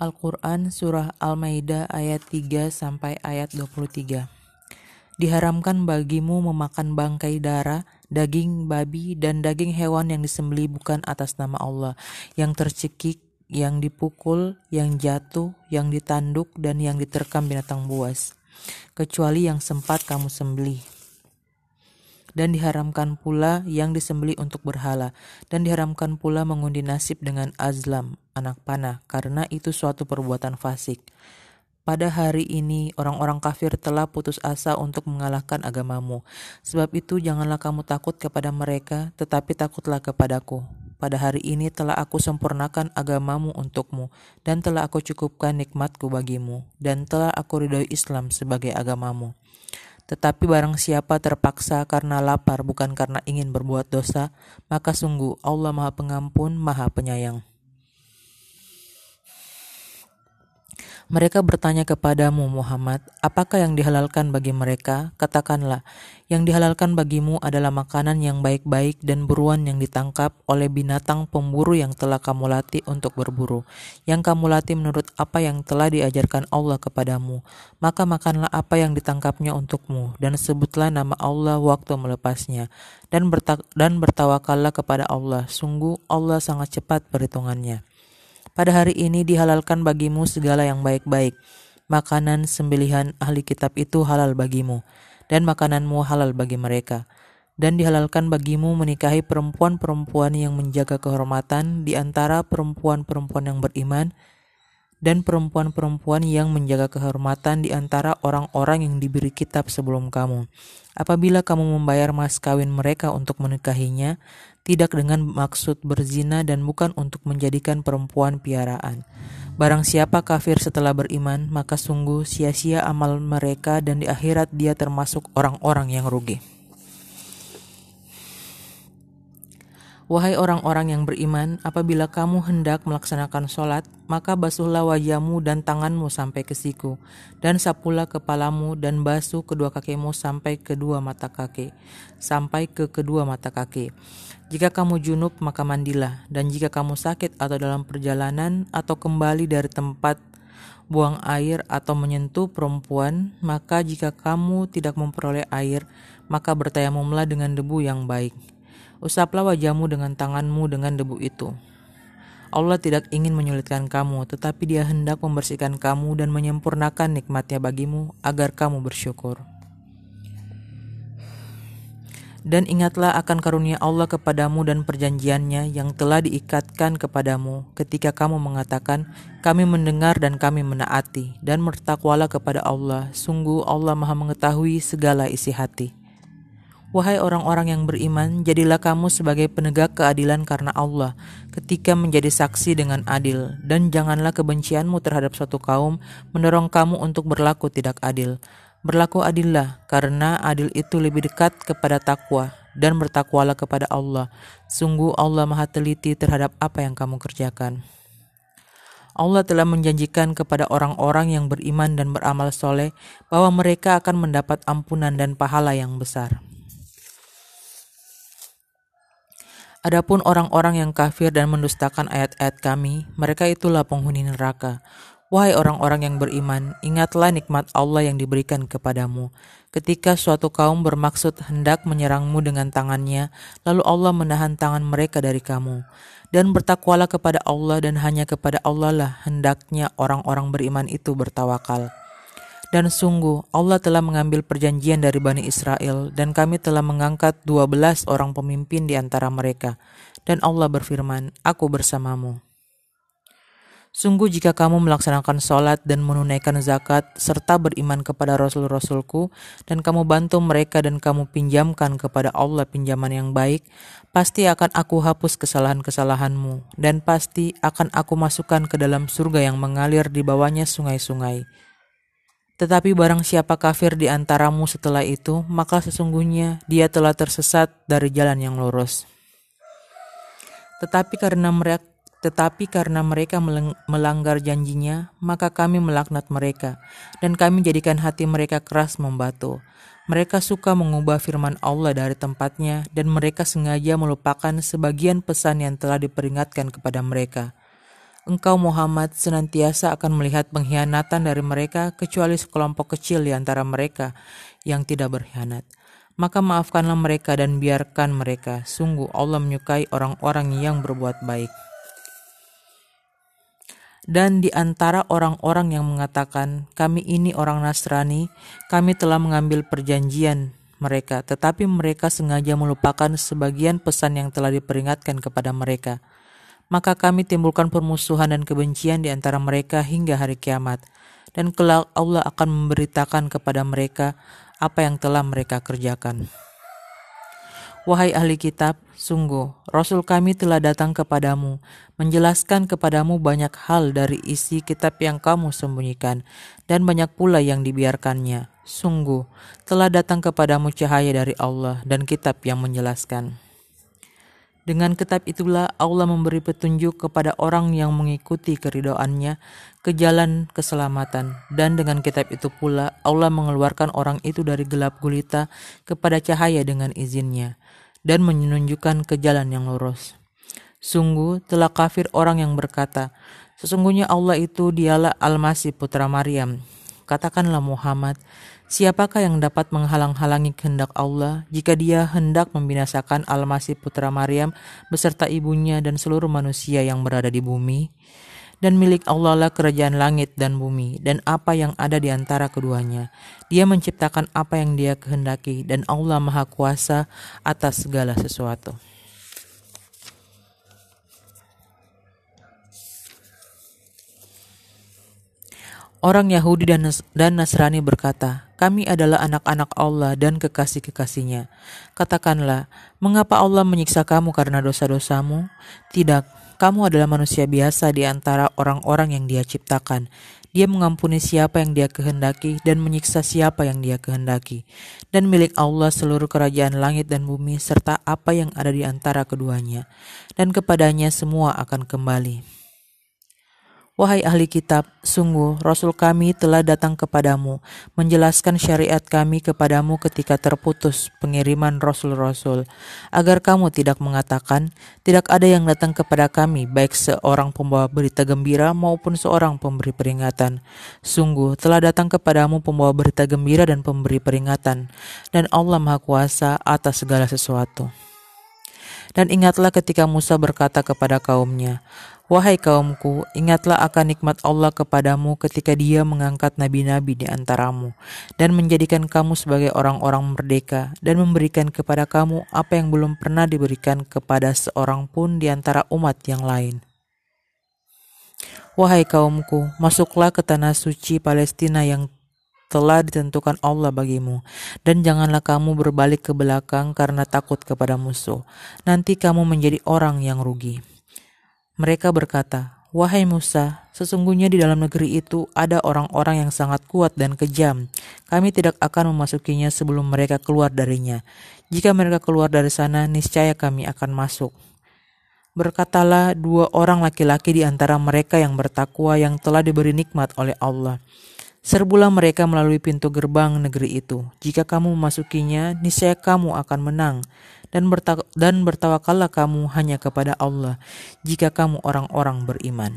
Al-Quran Surah Al-Maidah ayat 3 sampai ayat 23. Diharamkan bagimu memakan bangkai darah, daging babi, dan daging hewan yang disembeli bukan atas nama Allah, yang tercekik, yang dipukul, yang jatuh, yang ditanduk, dan yang diterkam binatang buas, kecuali yang sempat kamu sembelih dan diharamkan pula yang disembeli untuk berhala, dan diharamkan pula mengundi nasib dengan azlam, anak panah, karena itu suatu perbuatan fasik. Pada hari ini, orang-orang kafir telah putus asa untuk mengalahkan agamamu. Sebab itu, janganlah kamu takut kepada mereka, tetapi takutlah kepadaku. Pada hari ini telah aku sempurnakan agamamu untukmu, dan telah aku cukupkan nikmatku bagimu, dan telah aku ridhoi Islam sebagai agamamu. Tetapi barang siapa terpaksa karena lapar bukan karena ingin berbuat dosa, maka sungguh Allah Maha Pengampun, Maha Penyayang. Mereka bertanya kepadamu, Muhammad, apakah yang dihalalkan bagi mereka? Katakanlah, yang dihalalkan bagimu adalah makanan yang baik-baik dan buruan yang ditangkap oleh binatang pemburu yang telah kamu latih untuk berburu, yang kamu latih menurut apa yang telah diajarkan Allah kepadamu. Maka makanlah apa yang ditangkapnya untukmu, dan sebutlah nama Allah waktu melepasnya, dan, berta dan bertawakallah kepada Allah. Sungguh Allah sangat cepat perhitungannya. Pada hari ini dihalalkan bagimu segala yang baik-baik. Makanan sembelihan ahli kitab itu halal bagimu, dan makananmu halal bagi mereka. Dan dihalalkan bagimu menikahi perempuan-perempuan yang menjaga kehormatan di antara perempuan-perempuan yang beriman, dan perempuan-perempuan yang menjaga kehormatan di antara orang-orang yang diberi kitab sebelum kamu. Apabila kamu membayar mas kawin mereka untuk menikahinya, tidak dengan maksud berzina dan bukan untuk menjadikan perempuan piaraan. Barang siapa kafir setelah beriman, maka sungguh sia-sia amal mereka dan di akhirat dia termasuk orang-orang yang rugi. Wahai orang-orang yang beriman, apabila kamu hendak melaksanakan sholat, maka basuhlah wajahmu dan tanganmu sampai ke siku, dan sapulah kepalamu dan basuh kedua kakimu sampai kedua mata kaki, sampai ke kedua mata kaki. Jika kamu junub, maka mandilah, dan jika kamu sakit atau dalam perjalanan atau kembali dari tempat buang air atau menyentuh perempuan, maka jika kamu tidak memperoleh air, maka bertayamumlah dengan debu yang baik Usaplah wajahmu dengan tanganmu dengan debu itu. Allah tidak ingin menyulitkan kamu, tetapi Dia hendak membersihkan kamu dan menyempurnakan nikmatnya bagimu agar kamu bersyukur. Dan ingatlah akan karunia Allah kepadamu dan perjanjiannya yang telah diikatkan kepadamu ketika kamu mengatakan, kami mendengar dan kami menaati, dan bertakwalah kepada Allah. Sungguh Allah maha mengetahui segala isi hati. Wahai orang-orang yang beriman, jadilah kamu sebagai penegak keadilan karena Allah ketika menjadi saksi dengan adil, dan janganlah kebencianmu terhadap suatu kaum mendorong kamu untuk berlaku tidak adil. Berlaku adillah, karena adil itu lebih dekat kepada takwa, dan bertakwalah kepada Allah. Sungguh Allah maha teliti terhadap apa yang kamu kerjakan. Allah telah menjanjikan kepada orang-orang yang beriman dan beramal soleh bahwa mereka akan mendapat ampunan dan pahala yang besar. Adapun orang-orang yang kafir dan mendustakan ayat-ayat kami, mereka itulah penghuni neraka. Wahai orang-orang yang beriman, ingatlah nikmat Allah yang diberikan kepadamu. Ketika suatu kaum bermaksud hendak menyerangmu dengan tangannya, lalu Allah menahan tangan mereka dari kamu. Dan bertakwalah kepada Allah dan hanya kepada Allah lah hendaknya orang-orang beriman itu bertawakal. Dan sungguh Allah telah mengambil perjanjian dari Bani Israel dan kami telah mengangkat dua belas orang pemimpin di antara mereka. Dan Allah berfirman, Aku bersamamu. Sungguh jika kamu melaksanakan sholat dan menunaikan zakat serta beriman kepada Rasul-Rasulku dan kamu bantu mereka dan kamu pinjamkan kepada Allah pinjaman yang baik, pasti akan aku hapus kesalahan-kesalahanmu dan pasti akan aku masukkan ke dalam surga yang mengalir di bawahnya sungai-sungai. Tetapi barang siapa kafir di antaramu setelah itu, maka sesungguhnya dia telah tersesat dari jalan yang lurus. Tetapi karena mereka tetapi karena mereka melanggar janjinya, maka kami melaknat mereka, dan kami jadikan hati mereka keras membatu. Mereka suka mengubah firman Allah dari tempatnya, dan mereka sengaja melupakan sebagian pesan yang telah diperingatkan kepada mereka. Engkau Muhammad senantiasa akan melihat pengkhianatan dari mereka kecuali sekelompok kecil di antara mereka yang tidak berkhianat. Maka maafkanlah mereka dan biarkan mereka. Sungguh Allah menyukai orang-orang yang berbuat baik. Dan di antara orang-orang yang mengatakan, "Kami ini orang Nasrani, kami telah mengambil perjanjian mereka, tetapi mereka sengaja melupakan sebagian pesan yang telah diperingatkan kepada mereka." Maka kami timbulkan permusuhan dan kebencian di antara mereka hingga hari kiamat. Dan kelak Allah akan memberitakan kepada mereka apa yang telah mereka kerjakan. Wahai ahli kitab, sungguh Rasul kami telah datang kepadamu, menjelaskan kepadamu banyak hal dari isi kitab yang kamu sembunyikan, dan banyak pula yang dibiarkannya. Sungguh, telah datang kepadamu cahaya dari Allah dan kitab yang menjelaskan. Dengan kitab itulah Allah memberi petunjuk kepada orang yang mengikuti keridoannya ke jalan keselamatan. Dan dengan kitab itu pula Allah mengeluarkan orang itu dari gelap gulita kepada cahaya dengan izinnya dan menunjukkan ke jalan yang lurus. Sungguh telah kafir orang yang berkata, Sesungguhnya Allah itu dialah Al-Masih putra Maryam. Katakanlah Muhammad, Siapakah yang dapat menghalang-halangi kehendak Allah jika dia hendak membinasakan Al-Masih putra Maryam beserta ibunya dan seluruh manusia yang berada di bumi? Dan milik Allah lah kerajaan langit dan bumi dan apa yang ada di antara keduanya. Dia menciptakan apa yang dia kehendaki dan Allah Maha Kuasa atas segala sesuatu. Orang Yahudi dan, Nasrani berkata, kami adalah anak-anak Allah dan kekasih-kekasihnya. Katakanlah, mengapa Allah menyiksa kamu karena dosa-dosamu? Tidak, kamu adalah manusia biasa di antara orang-orang yang dia ciptakan. Dia mengampuni siapa yang dia kehendaki dan menyiksa siapa yang dia kehendaki. Dan milik Allah seluruh kerajaan langit dan bumi serta apa yang ada di antara keduanya. Dan kepadanya semua akan kembali. Wahai ahli kitab, sungguh Rasul kami telah datang kepadamu, menjelaskan syariat kami kepadamu ketika terputus pengiriman Rasul-Rasul, agar kamu tidak mengatakan, tidak ada yang datang kepada kami, baik seorang pembawa berita gembira maupun seorang pemberi peringatan. Sungguh telah datang kepadamu pembawa berita gembira dan pemberi peringatan, dan Allah Maha Kuasa atas segala sesuatu. Dan ingatlah ketika Musa berkata kepada kaumnya, Wahai kaumku, ingatlah akan nikmat Allah kepadamu ketika Dia mengangkat nabi-nabi di antaramu dan menjadikan kamu sebagai orang-orang merdeka dan memberikan kepada kamu apa yang belum pernah diberikan kepada seorang pun di antara umat yang lain. Wahai kaumku, masuklah ke tanah suci Palestina yang telah ditentukan Allah bagimu, dan janganlah kamu berbalik ke belakang karena takut kepada musuh. Nanti kamu menjadi orang yang rugi. Mereka berkata, Wahai Musa, sesungguhnya di dalam negeri itu ada orang-orang yang sangat kuat dan kejam. Kami tidak akan memasukinya sebelum mereka keluar darinya. Jika mereka keluar dari sana, niscaya kami akan masuk. Berkatalah dua orang laki-laki di antara mereka yang bertakwa yang telah diberi nikmat oleh Allah. Serbulah mereka melalui pintu gerbang negeri itu. Jika kamu memasukinya, niscaya kamu akan menang dan, berta dan bertawakallah kamu hanya kepada Allah jika kamu orang-orang beriman.